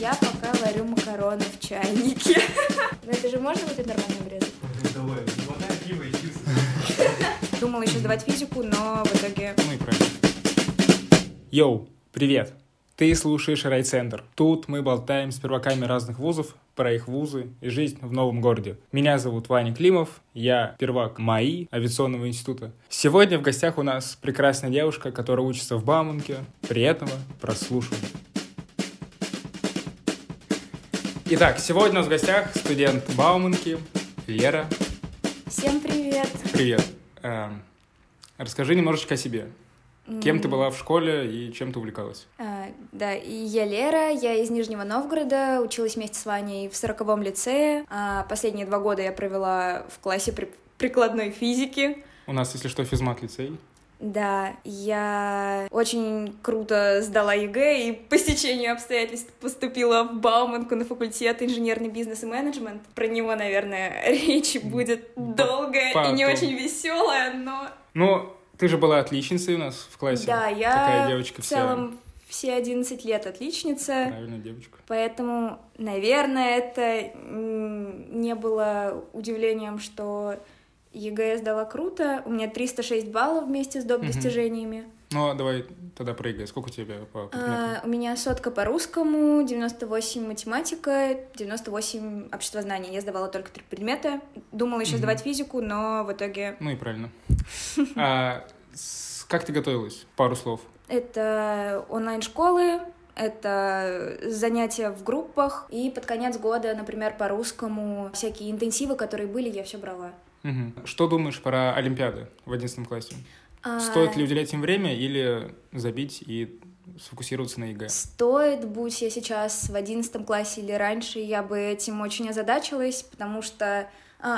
Я пока варю макароны в чайнике. Но это же можно будет нормально обрезать? Давай, глотай пиво и чипсы. Думала еще сдавать физику, но в итоге... Ну и правильно. Йоу, привет! Ты слушаешь Райцентр. Тут мы болтаем с перваками разных вузов про их вузы и жизнь в новом городе. Меня зовут Ваня Климов, я первак МАИ авиационного института. Сегодня в гостях у нас прекрасная девушка, которая учится в Бауманке. Приятного прослушивания. Итак, сегодня у нас в гостях студент Бауманки Лера. Всем привет! Привет. Эм, расскажи немножечко о себе. Кем ты была в школе и чем ты увлекалась? А, да, и я Лера, я из Нижнего Новгорода, училась вместе с Ваней в сороковом лицее. А последние два года я провела в классе при- прикладной физики. У нас, если что, физмат-лицей. Да, я очень круто сдала ЕГЭ и по стечению обстоятельств поступила в Бауманку на факультет инженерный бизнес и менеджмент. Про него, наверное, речь будет долгая и не потом. очень веселая, но Ну, ты же была отличницей у нас в классе. да, я Такая девочка в вся. целом все 11 лет отличница. Правильная девочка. Поэтому, наверное, это не было удивлением, что ЕГЭ сдала круто. У меня 306 баллов вместе с доп. Достижениями. Ну, а давай тогда прыгай. Сколько у тебя по предметам? А, у меня сотка по русскому, 98 математика, 98 обществознание. Я сдавала только три предмета. Думала еще сдавать физику, но в итоге Ну и правильно. А, как ты готовилась? Пару слов. это онлайн-школы, это занятия в группах, и под конец года, например, по русскому, всякие интенсивы, которые были, я все брала. Мгм. Что думаешь про Олимпиады в 11 классе? А, Стоит ли уделять им время или забить и сфокусироваться на ЕГЭ? Стоит, будь я сейчас в одиннадцатом классе или раньше, я бы этим очень озадачилась, потому что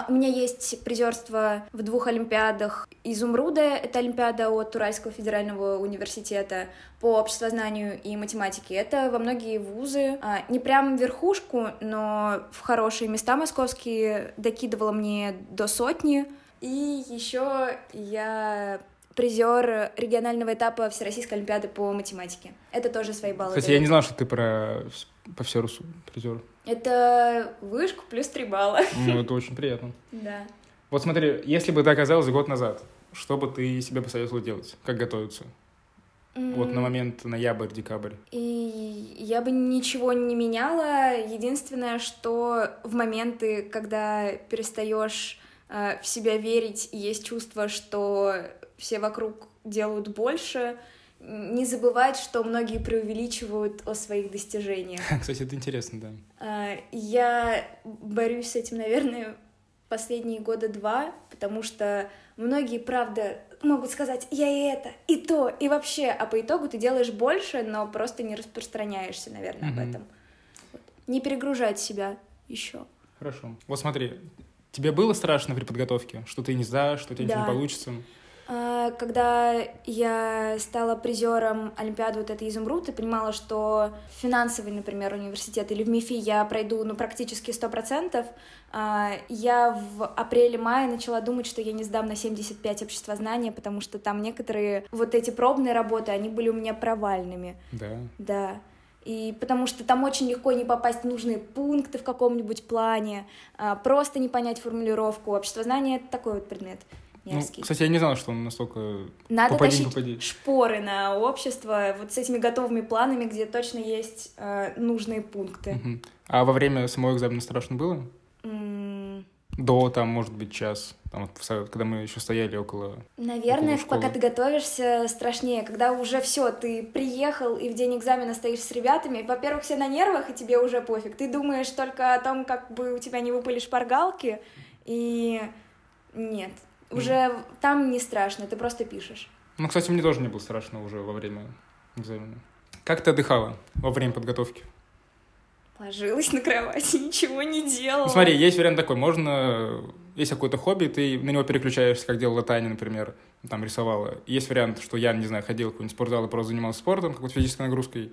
у меня есть призерство в двух олимпиадах. Изумруд — это олимпиада от Уральского федерального университета по обществознанию и математике. Это во многие вузы. А, не прям верхушку, но в хорошие места московские докидывала мне до сотни. И еще я призер регионального этапа Всероссийской Олимпиады по математике. Это тоже свои баллы. Кстати, я дает. не знал, что ты про по Всерусу призер. Это вышку плюс три балла. Ну, это очень приятно. Да. Вот смотри, если бы ты оказалась год назад, что бы ты себе посоветовала делать? Как готовиться? Вот на момент ноябрь-декабрь. И я бы ничего не меняла. Единственное, что в моменты, когда перестаешь э, в себя верить, есть чувство, что все вокруг делают больше, не забывать, что многие преувеличивают о своих достижениях. Кстати, это интересно, да. А, Я борюсь с этим, наверное, последние года два, потому что многие, правда, могут сказать, я и это, и то, и вообще, а по итогу ты делаешь больше, но просто не распространяешься, наверное, об Мгм. этом. Вот. Не перегружать себя еще. Хорошо. Вот смотри, тебе было страшно при подготовке, что ты не сдашь, что у тебя ничего Да. не получится? А, Когда я стала призером Олимпиады вот этой «Изумруд», и понимала, что финансовый, например, университет или в МИФИ я пройду ну, практически 100%, а, я в апреле-мае начала думать, что я не сдам на 75 обществознания, потому что там некоторые вот эти пробные работы, они были у меня провальными. Да. Да. И потому что там очень легко не попасть в нужные пункты в каком-нибудь плане, а, просто не понять формулировку. Обществознание — это такой вот предмет Ну, мерзкий. кстати, я не знал, что он настолько... Надо попади, тащить попади. шпоры на общество вот с этими готовыми планами, где точно есть э, нужные пункты. Мгм. А во время самого экзамена страшно было? М, До, там, может быть, час, там, когда мы еще стояли около... Наверное, Около пока ты готовишься, страшнее, когда уже все, ты приехал и в день экзамена стоишь с ребятами. Во-первых, все на нервах, и тебе уже пофиг. Ты думаешь только о том, как бы у тебя не выпали шпаргалки, и нет, уже там не страшно, ты просто пишешь. Ну, кстати, мне тоже не было страшно уже во время экзамена. Как ты отдыхала во время подготовки? Ложилась на кровати, ничего не делала. Ну, смотри, есть вариант такой, можно... Есть какое-то хобби, ты на него переключаешься, как делала Таня, например, там рисовала. Есть вариант, что я, не знаю, ходил в какой-нибудь спортзал и просто занимался спортом, какой-то физической нагрузкой.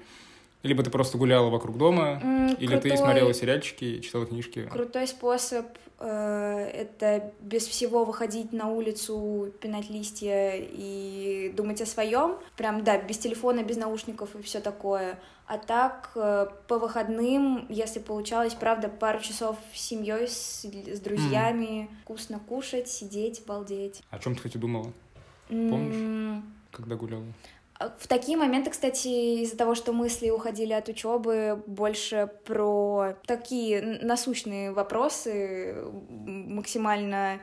Либо ты просто гуляла вокруг дома, М, или ты крутой- смотрела сериальчики, читала книжки. Крутой способ это без всего выходить на улицу, пинать листья и думать о своем. Прям, да, без телефона, без наушников и все такое. А так, э, по выходным, если получалось, правда, пару часов с семьей, с, с друзьями, вкусно кушать, сидеть, балдеть. О чем ты хоть и думала, Помнишь? М, когда гуляла? В такие моменты, кстати, из-за того, что мысли уходили от учебы, больше про такие насущные вопросы, максимально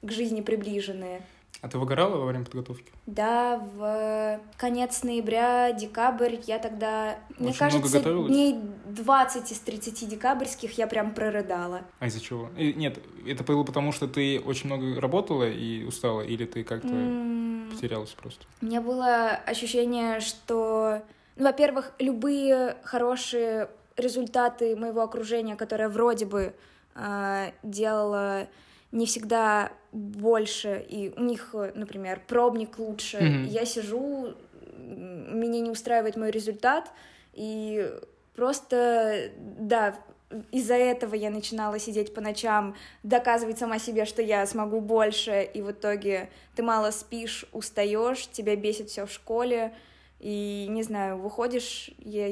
к жизни приближенные. А ты выгорала во время подготовки? Да, в конец ноября, декабрь, я тогда, мне Очень много кажется, дней 20 из 30 декабрьских я прям прорыдала. А из-за чего? И- нет, это было потому, что ты очень много работала и устала, или ты как-то М, потерялась просто? У меня было ощущение, что, ну, во-первых, любые хорошие результаты моего окружения, которое вроде бы а, делало не всегда больше, и у них, э, например, пробник лучше, Мгм. я сижу, меня не устраивает мой результат, и просто, да, из-за этого я начинала сидеть по ночам, доказывать сама себе, что я смогу больше, и в итоге ты мало спишь, устаешь, тебя бесит все в школе, и не знаю, выходишь, я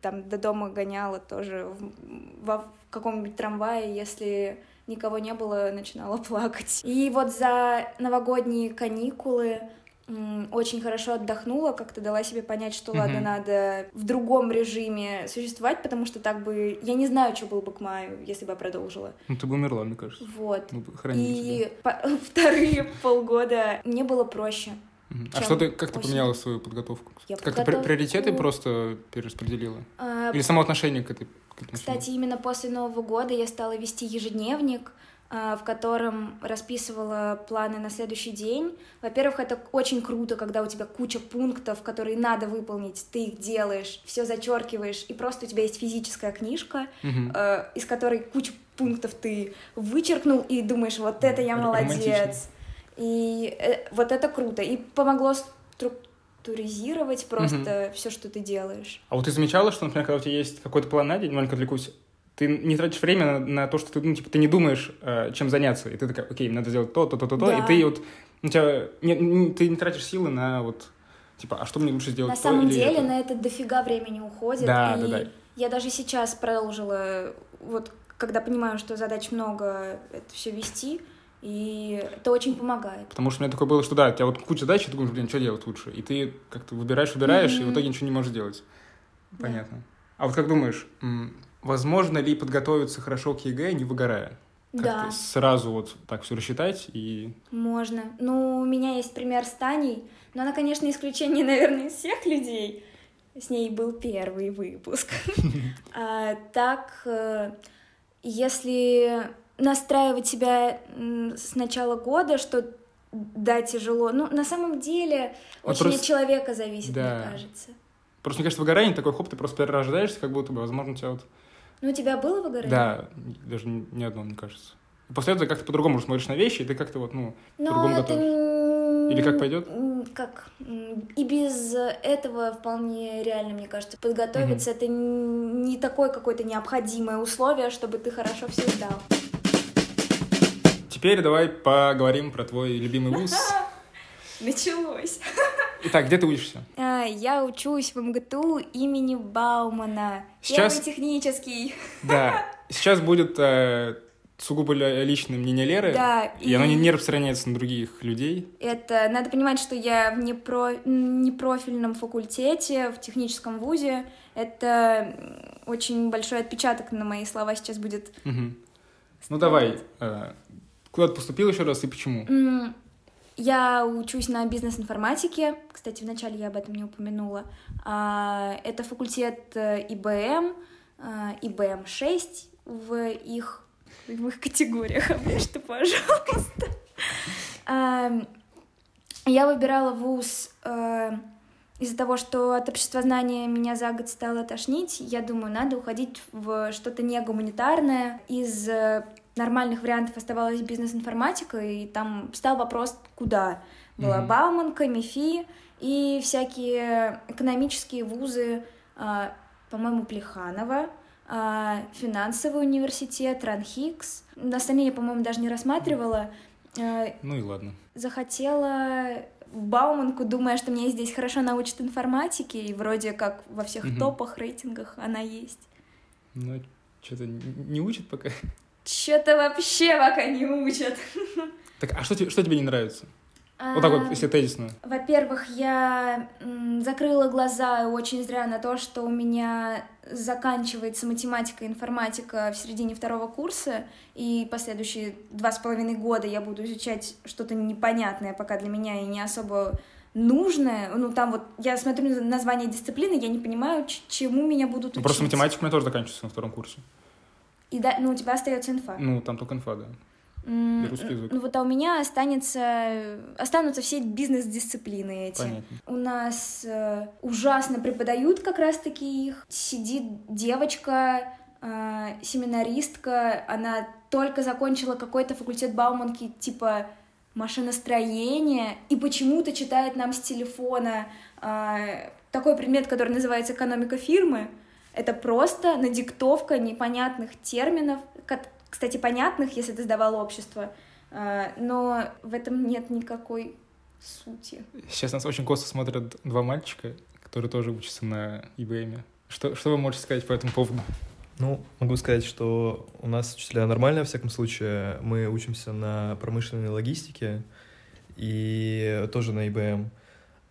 там до дома гоняла тоже в, в каком-нибудь трамвае, если никого не было, начинала плакать. И вот за новогодние каникулы очень хорошо отдохнула, как-то дала себе понять, что ладно, надо в другом режиме существовать, потому что так бы... Я не знаю, что было бы к маю, если бы я продолжила. Ну, ты бы умерла, мне кажется. Вот. Хоронили И по- вторые полгода мне было проще. А что ты, как ты поменяла свою подготовку? Я Как-то при- подготовку- приоритеты просто перераспределила? А, Или само отношение к этой? Кстати, именно после Нового года я стала вести ежедневник, а, в котором расписывала планы на следующий день. Во-первых, это очень круто, когда у тебя куча пунктов, которые надо выполнить, ты их делаешь, все зачеркиваешь, и просто у тебя есть физическая книжка, э, из которой кучу пунктов ты вычеркнул и думаешь, вот это я молодец. романтично. И э, вот это круто. И помогло структуризировать просто все, что ты делаешь. А вот ты замечала, что, например, когда у тебя есть какой-то план на день, маленько отвлекусь, ты не тратишь время на, на то, что ты, ну, типа, ты не думаешь, э, чем заняться, и ты такая, окей, надо сделать то, то, то, то, то, Да. и ты вот, у тебя, не, не- ты не тратишь силы на вот, типа, а что мне лучше сделать? На то самом деле это? на это дофига времени уходит. Да, и да, да. Я даже сейчас продолжила, вот когда понимаю, что задач много, это все вести, и это очень помогает. Потому что у меня такое было, что да, у тебя вот куча задач, и ты думаешь, блин, что делать лучше? И ты как-то выбираешь, выбираешь, и в итоге ничего не можешь делать. Да. Понятно. А вот как думаешь, возможно ли подготовиться хорошо к ЕГЭ, не выгорая? Как-то Да. сразу вот так все рассчитать и... Можно. Ну, у меня есть пример с Таней, но она, конечно, исключение, наверное, из всех людей. С ней был первый выпуск. А, Так, э, если настраивать себя с начала года, что да, тяжело. Ну, на самом деле, Вот очень просто- от человека зависит, Да. мне кажется. Просто, мне кажется, выгорание такой, хоп, ты просто перерождаешься, как будто бы, возможно, у тебя вот... Ну, у тебя было выгорание? Да, даже ни одно, мне кажется. После этого как-то по-другому смотришь на вещи, и ты как-то вот, ну, Но по-другому это... готовишь. Или как пойдет? Как? И без этого вполне реально, мне кажется, подготовиться. Это н- не такое какое-то необходимое условие, чтобы ты хорошо все сдал. Теперь давай поговорим про твой любимый вуз. Началось. Итак, где ты учишься? А, Я учусь в МГТУ имени Баумана. Сейчас- Первый технический. Да, сейчас будет э, сугубо ли- личное мнение Леры, Да, и оно не, не распространяется на других людей. Это надо понимать, что я в непро... непрофильном факультете, в техническом вузе. Это очень большой отпечаток на мои слова сейчас будет. Мгм. Ну давай, э, куда ты поступил еще раз и почему? Я учусь на бизнес-информатике. Кстати, вначале я об этом не упомянула. А, Это факультет э, ИБМ, а, ИБМ-6 в их, в их категориях. Обрежьте, пожалуйста. А, Я выбирала вуз э, из-за того, что от обществознания меня за год стало тошнить. Я думаю, надо уходить в что-то не гуманитарное. Из э, нормальных вариантов оставалась бизнес-информатика, и там стал вопрос, куда. Была Мгм. Бауманка, МИФИ и всякие экономические вузы, а, по-моему, Плеханова, а, финансовый университет, Ранхикс. Остальные я, по-моему, даже не рассматривала. А, Ну и ладно. захотела в Бауманку, думая, что меня здесь хорошо научат информатике, и вроде как во всех Мгм. топах, рейтингах она есть. Ну, что-то не учат пока. Чё-то вообще пока не учат. Так, а что, тебе- что тебе не нравится? Вот так А, вот, если тезисно. Во-первых, я закрыла глаза очень зря на то, что у меня заканчивается математика и информатика в середине второго курса, и последующие два с половиной года я буду изучать что-то непонятное пока для меня и не особо нужное. Ну, там вот, я смотрю на название дисциплины, я не понимаю, чему меня будут Ну, учить. просто математика у меня тоже заканчивается на втором курсе. И да, ну, у тебя остается инфа. Ну, там только инфа, да. И русский язык. Ну, вот, а у меня останется, останутся все бизнес-дисциплины эти. Понятно. У нас э, ужасно преподают как раз-таки их. Сидит девочка, э, семинаристка, она только закончила какой-то факультет Бауманки, типа машиностроение, и почему-то читает нам с телефона э, такой предмет, который называется экономика фирмы. Это просто надиктовка непонятных терминов, кстати, понятных, если ты сдавал общество, э, но в этом нет никакой сути. Сейчас нас очень косо смотрят два мальчика, которые тоже учатся на ИБМ. Что, что вы можете сказать по этому поводу? Ну, могу сказать, что у нас учителя нормальные, во всяком случае. Мы учимся на промышленной логистике и тоже на ИБМ.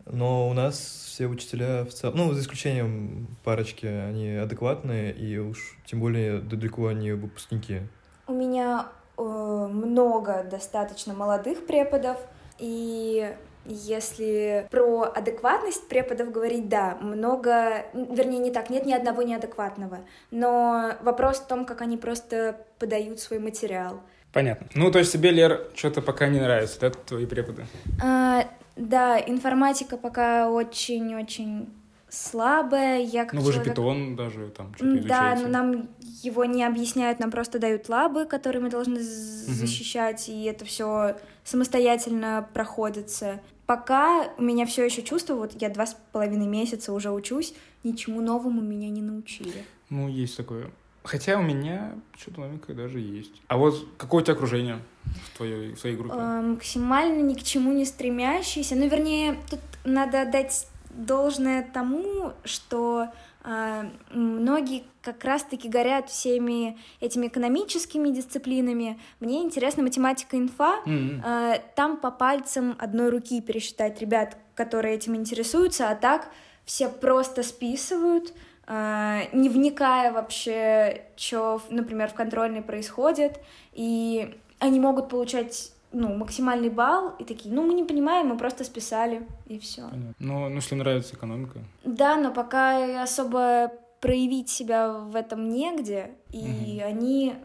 Но у нас все учителя в целом, ну, за исключением парочки, они адекватные, и уж тем более далеко они выпускники. У меня э, много достаточно молодых преподов, и если про адекватность преподов говорить, да, много, вернее, не так, нет ни одного неадекватного, но вопрос в том, как они просто подают свой материал. Понятно. Ну, то есть тебе, Лер, что-то пока не нравится, да, твои преподы? А, да, информатика пока очень-очень слабая, я как Ну, вы же человек- питон даже там что-то М, Да, изучаете. но нам его не объясняют, нам просто дают лабы, которые мы должны Мгм. защищать, и это все самостоятельно проходится. Пока у меня все еще чувство, вот я два с половиной месяца уже учусь, ничему новому меня не научили. Ну, есть такое. Хотя у меня что-то новенькое даже есть. А вот какое у тебя окружение в твоей, в своей группе? Э, максимально ни к чему не стремящийся. Ну, вернее, тут надо отдать должное тому, что э, многие как раз-таки горят всеми этими экономическими дисциплинами. Мне интересна математика инфа. М-м. Э, Там по пальцам одной руки пересчитать ребят, которые этим интересуются, а так все просто списывают, не вникая вообще, что, например, в контрольной происходит, и они могут получать ну, максимальный балл, и такие, ну, мы не понимаем, мы просто списали, и все. Ну, ну, если нравится экономика. Да, но пока особо проявить себя в этом негде, и они,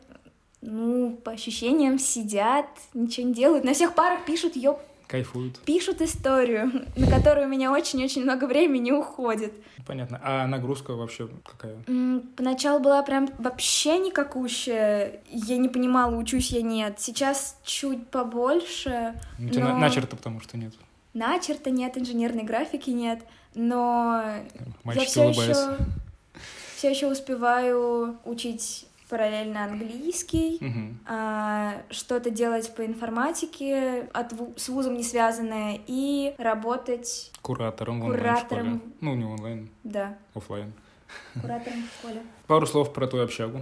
ну, по ощущениям сидят, ничего не делают. На всех парах пишут, ёп, Кайфуют. пишут историю, на которую у меня очень-очень много времени уходит. Понятно. А нагрузка вообще какая? Поначалу была прям вообще никакущая. Я не понимала, учусь я нет. Сейчас чуть побольше. У тебя на- Но- начерто, потому что нет. Начерта нет, инженерной графики нет. Но я Мальчики все улыбаются. еще, все еще успеваю учить параллельно английский, Мгм. а, что-то делать по информатике, от ву- с вузом не связанное, и работать, Куратором в Куратором. онлайн-школе. Ну, не онлайн, да, оффлайн. куратором в школе. Пару слов про твою общагу,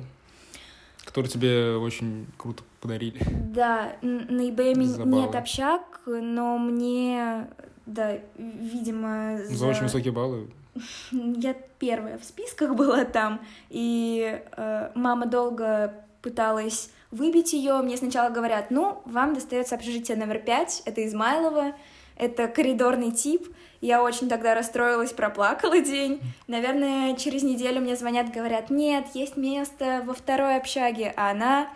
которую тебе очень круто подарили. Да, на Забавно. нет общак, но мне, да, видимо, За очень высокие баллы. Я первая в списках была там, и э, мама долго пыталась выбить ее. Мне сначала говорят, ну, вам достается общежитие номер пять, это Измайлово, это коридорный тип. Я очень тогда расстроилась, проплакала день. Наверное, через неделю мне звонят, говорят, нет, есть место во второй общаге, а она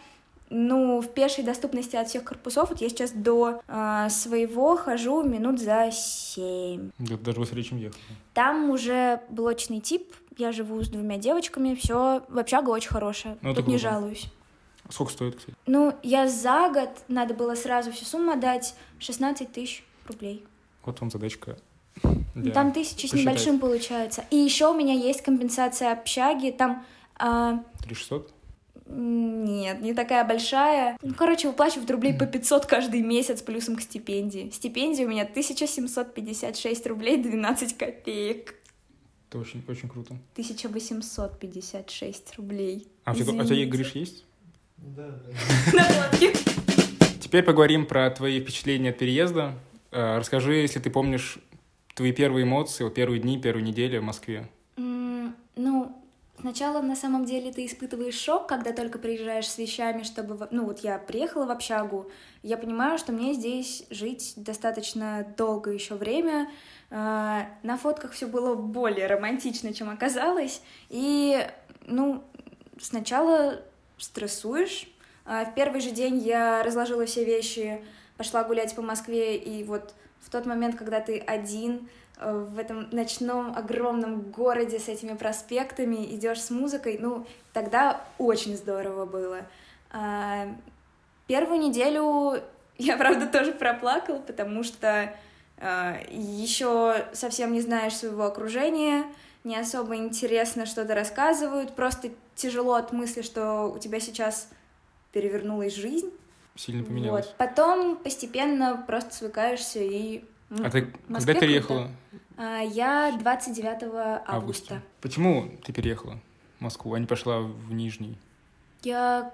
ну, в пешей доступности от всех корпусов. Вот я сейчас до э, своего хожу минут за семь. Да- Даже быстрее, чем ехал. Там уже блочный тип, я живу с двумя девочками, все, общага очень хорошая, Ну, тут не круто. жалуюсь. Сколько стоит, кстати? Ну, я за год, надо было сразу всю сумму отдать, 16 тысяч рублей. Вот вам задачка. Да. Там тысяча с Посчитать. небольшим получается. И еще у меня есть компенсация общаги. Там а, 3600? Нет, не такая большая. Ну, короче, выплачивают рублей по 500 каждый месяц плюсом к стипендии. Стипендия у меня 1756 рублей 12 копеек. Это очень, очень круто. 1856 рублей. А у тебя, а у тебя, Извините. Гриш, есть? Да, да. На фотке. Теперь поговорим про твои впечатления от переезда. Э, Расскажи, если ты помнишь твои первые эмоции, вот первые дни, первую неделю в Москве. Сначала на самом деле ты испытываешь шок, когда только приезжаешь с вещами, чтобы... Ну, вот я приехала в общагу, я понимаю, что мне здесь жить достаточно долго еще время. А, На фотках все было более романтично, чем оказалось. И, ну, сначала стрессуешь. А, В первый же день я разложила все вещи, пошла гулять по Москве, и вот в тот момент, когда ты один в этом ночном огромном городе с этими проспектами, идешь с музыкой, ну, тогда очень здорово было. А, Первую неделю я, правда, тоже проплакала, потому что еще совсем не знаешь своего окружения, не особо интересно что-то рассказывают, просто тяжело от мысли, что у тебя сейчас перевернулась жизнь. Сильно поменялось. Вот. Потом постепенно просто свыкаешься и... А ты Москве когда переехала? А, Я 29 августа. Августа. Почему ты переехала в Москву, а не пошла в Нижний? Я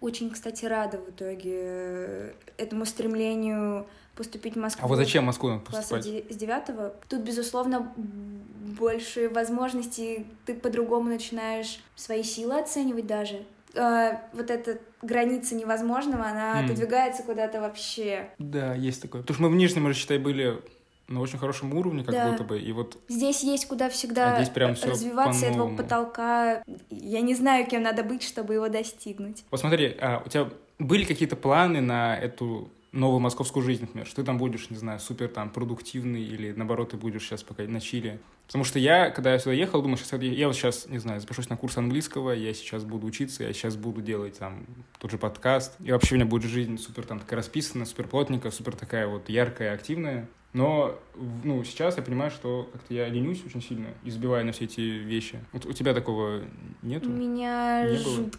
очень, кстати, рада в итоге э, этому стремлению поступить в Москву. А вот зачем в Москву поступать? с девятого. Тут, безусловно, больше возможностей, ты по-другому начинаешь свои силы оценивать даже. А, вот эта граница невозможного, она М. отодвигается куда-то вообще. Да, есть такое. Потому что мы в Нижнем, считай, были на очень хорошем уровне, как Да. будто бы, и вот Здесь есть куда всегда А здесь прям развиваться этого потолка. Я не знаю, кем надо быть, чтобы его достигнуть. Вот смотри, а у тебя были какие-то планы на эту новую московскую жизнь, например, что ты там будешь, не знаю, супер там продуктивный или наоборот ты будешь сейчас пока на чили? Потому что я, когда я сюда ехал, думаю, сейчас, я вот сейчас, не знаю, запишусь на курс английского, я сейчас буду учиться, я сейчас буду делать там тот же подкаст, и вообще у меня будет жизнь супер там такая расписанная, супер плотненькая, супер такая вот яркая, активная. Но, ну, сейчас я понимаю, что как-то я ленюсь очень сильно и забиваю на все эти вещи. Вот у тебя такого У нету? меня Не было?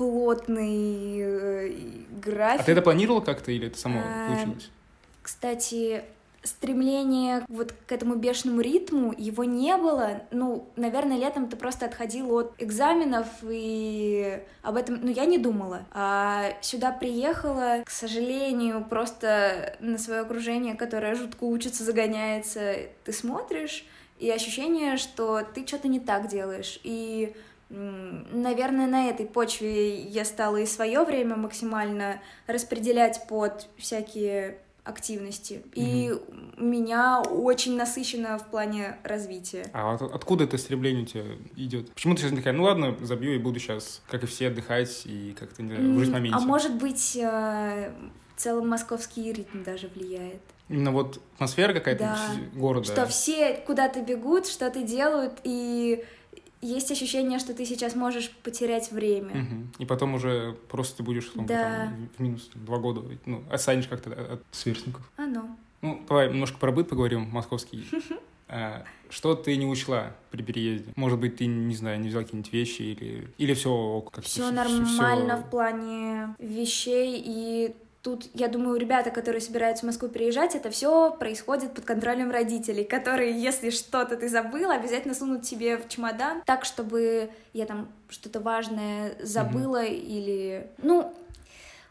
Плотный э, график. А ты это планировал как-то или это само А, получилось? Кстати, стремление вот к этому бешеному ритму, его не было. Ну, наверное, летом ты просто отходил от экзаменов, и об этом, ну, я не думала. А сюда приехала, к сожалению, просто на свое окружение, которое жутко учится, загоняется, ты смотришь, и ощущение, что ты что-то не так делаешь. И Наверное, на этой почве я стала и свое время максимально распределять под всякие активности. И у меня очень насыщенно в плане развития. А от- откуда это стремление у тебя идет? Почему ты сейчас такая, ну ладно, забью и буду сейчас, как и все, отдыхать и как-то не знаю, жить в М, моменте? А может быть, э, в целом московский ритм даже влияет. Именно вот атмосфера какая-то Да. города. Что все куда-то бегут, что-то делают, и есть ощущение, что ты сейчас можешь потерять время. Мгм. И потом уже просто ты будешь Да. там, в минус два года, ну, отстанешь как-то от сверстников. Оно. Ну, давай немножко про быт поговорим, московский. А, Что ты не учла при переезде? Может быть, ты, не знаю, не взял какие-нибудь вещи или, или все как Все нормально в плане вещей, и тут, я думаю, ребята, которые собираются в Москву переезжать, это все происходит под контролем родителей, которые, если что-то ты забыла, обязательно сунут тебе в чемодан, так, чтобы я там что-то важное забыла или... Ну,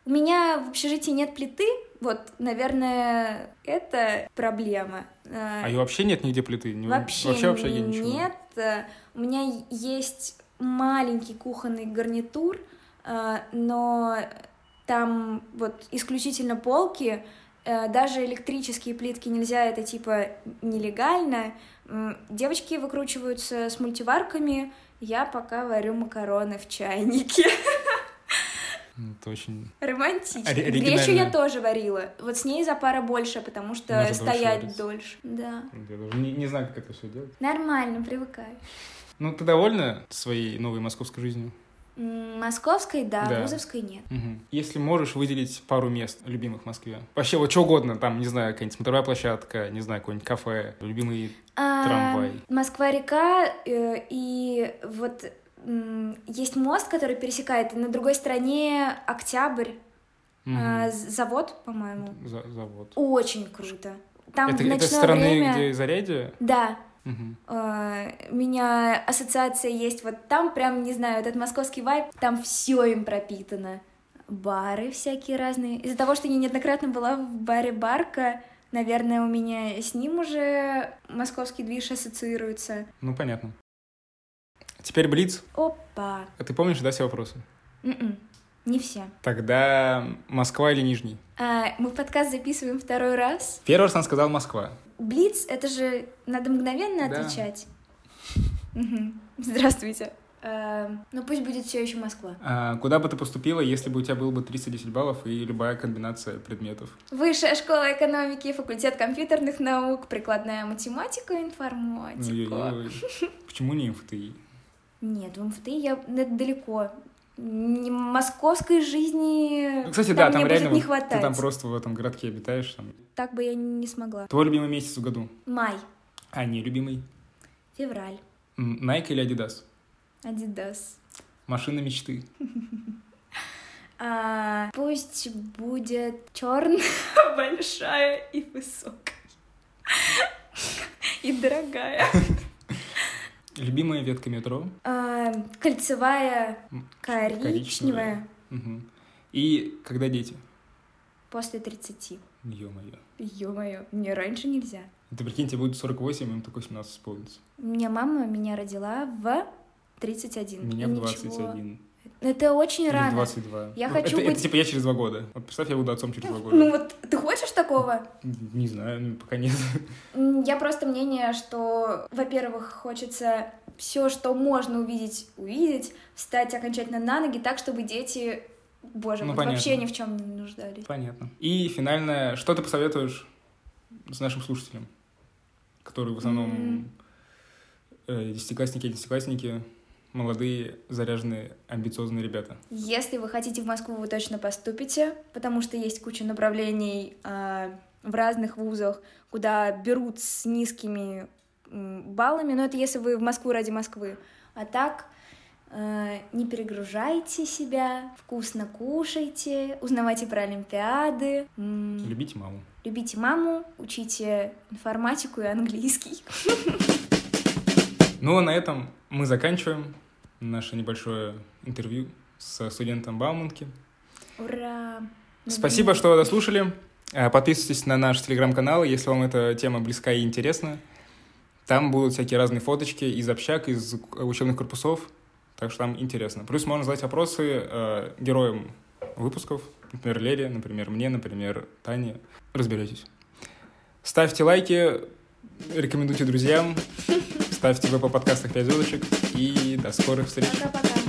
у меня в общежитии нет плиты, вот, наверное, это проблема. А ее вообще нет нигде плиты? Вообще, вообще, вообще ничего? нет. Э, У меня есть маленький кухонный гарнитур, э, но там вот исключительно полки, э, даже электрические плитки нельзя, это типа нелегально. Девочки выкручиваются с мультиварками, я пока варю макароны в чайнике. Ну, Это очень... Романтично. Гречу я тоже варила. Вот с ней запара больше, потому что Надо дольше стоять дольше. Да. Я даже не, не знаю, как это все делать. Нормально, привыкай. Ну, ты довольна своей новой московской жизнью? Московской, да, Да. вузовской нет. Мгм. Если можешь выделить пару мест любимых в Москве. Вообще, вот что угодно, там, не знаю, какая-нибудь смотровая площадка, не знаю, какое-нибудь кафе, любимый А, Трамвай. Москва-река, э, и вот м, есть мост, который пересекает, и на другой стороне Октябрь, а, з- завод, по-моему. За- завод. Очень круто. Там это, в это ночное с стороны, время... где зарядье? Да, Мгм. э, у меня ассоциация есть вот там, прям, не знаю, этот московский вайб, там все им пропитано. Бары всякие разные. Из-за того, что я неоднократно была в баре Барка, наверное, у меня с ним уже московский движ ассоциируется. Ну, понятно. Теперь Блиц. Опа. А ты помнишь, да, все вопросы? М-м, Не все. Тогда Москва или Нижний? А, мы подкаст записываем второй раз. Первый раз он сказал Москва. Блиц, это же надо мгновенно Да. отвечать. Здравствуйте. А, Ну пусть будет все еще Москва. А куда бы ты поступила, если бы у тебя было бы 310 баллов и любая комбинация предметов? Высшая школа экономики, факультет компьютерных наук, прикладная математика и информатика. Ой-ой-ой. Почему не МФТИ? Нет, в МФТИ я это далеко. Московской жизни Ну, кстати, там да, там мне реально будет не вот хватать. ты там просто в этом городке обитаешь. Там. Так бы я не смогла. Твой любимый месяц в году? Май, А не любимый? февраль, Nike или Adidas? Адидас. Машина мечты. А, пусть будет черная, большая и высокая. И дорогая. Любимая ветка метро? А, кольцевая, М, коричневая, Мгм. И когда дети? после 30. Ё-моё. Ё-моё, мне раньше нельзя. Ты прикинь, тебе будет 48, им только 17 исполнится. У меня мама меня родила в 31. Меня в ничего. 21. Это очень Или рано. 22. Я Ну, хочу это, быть- это типа я через два года. Вот представь, я буду отцом через два года. Ну вот, ты хочешь такого? Не знаю, ну, пока нет. Я просто мнение, что, во-первых, хочется все, что можно увидеть, увидеть, встать окончательно на ноги так, чтобы дети, боже, Ну, вот понятно. вообще ни в чем не нуждались. Понятно. И финальное, что ты посоветуешь с нашим слушателям, которые в основном М. э, десятиклассники, десятиклассники, молодые, заряженные, амбициозные ребята. Если вы хотите в Москву, вы точно поступите, потому что есть куча направлений а, в разных вузах, куда берут с низкими баллами, но это если вы в Москву ради Москвы. А так э, не перегружайте себя, вкусно кушайте, узнавайте про Олимпиады, Любите маму. любите маму, учите информатику и английский. Ну, а на этом мы заканчиваем наше небольшое интервью со студентом Бауманки. Ура! Спасибо, что дослушали. Э, Подписывайтесь на наш телеграм-канал, если вам эта тема близка и интересна. Там будут всякие разные фоточки из общак, из учебных корпусов, так что там интересно. Плюс можно задать вопросы э, героям выпусков, например, Лере, например, мне, например, Тане. Разберетесь. Ставьте лайки, рекомендуйте друзьям, ставьте в Apple подкастах 5 звездочек и до скорых встреч. Пока-пока.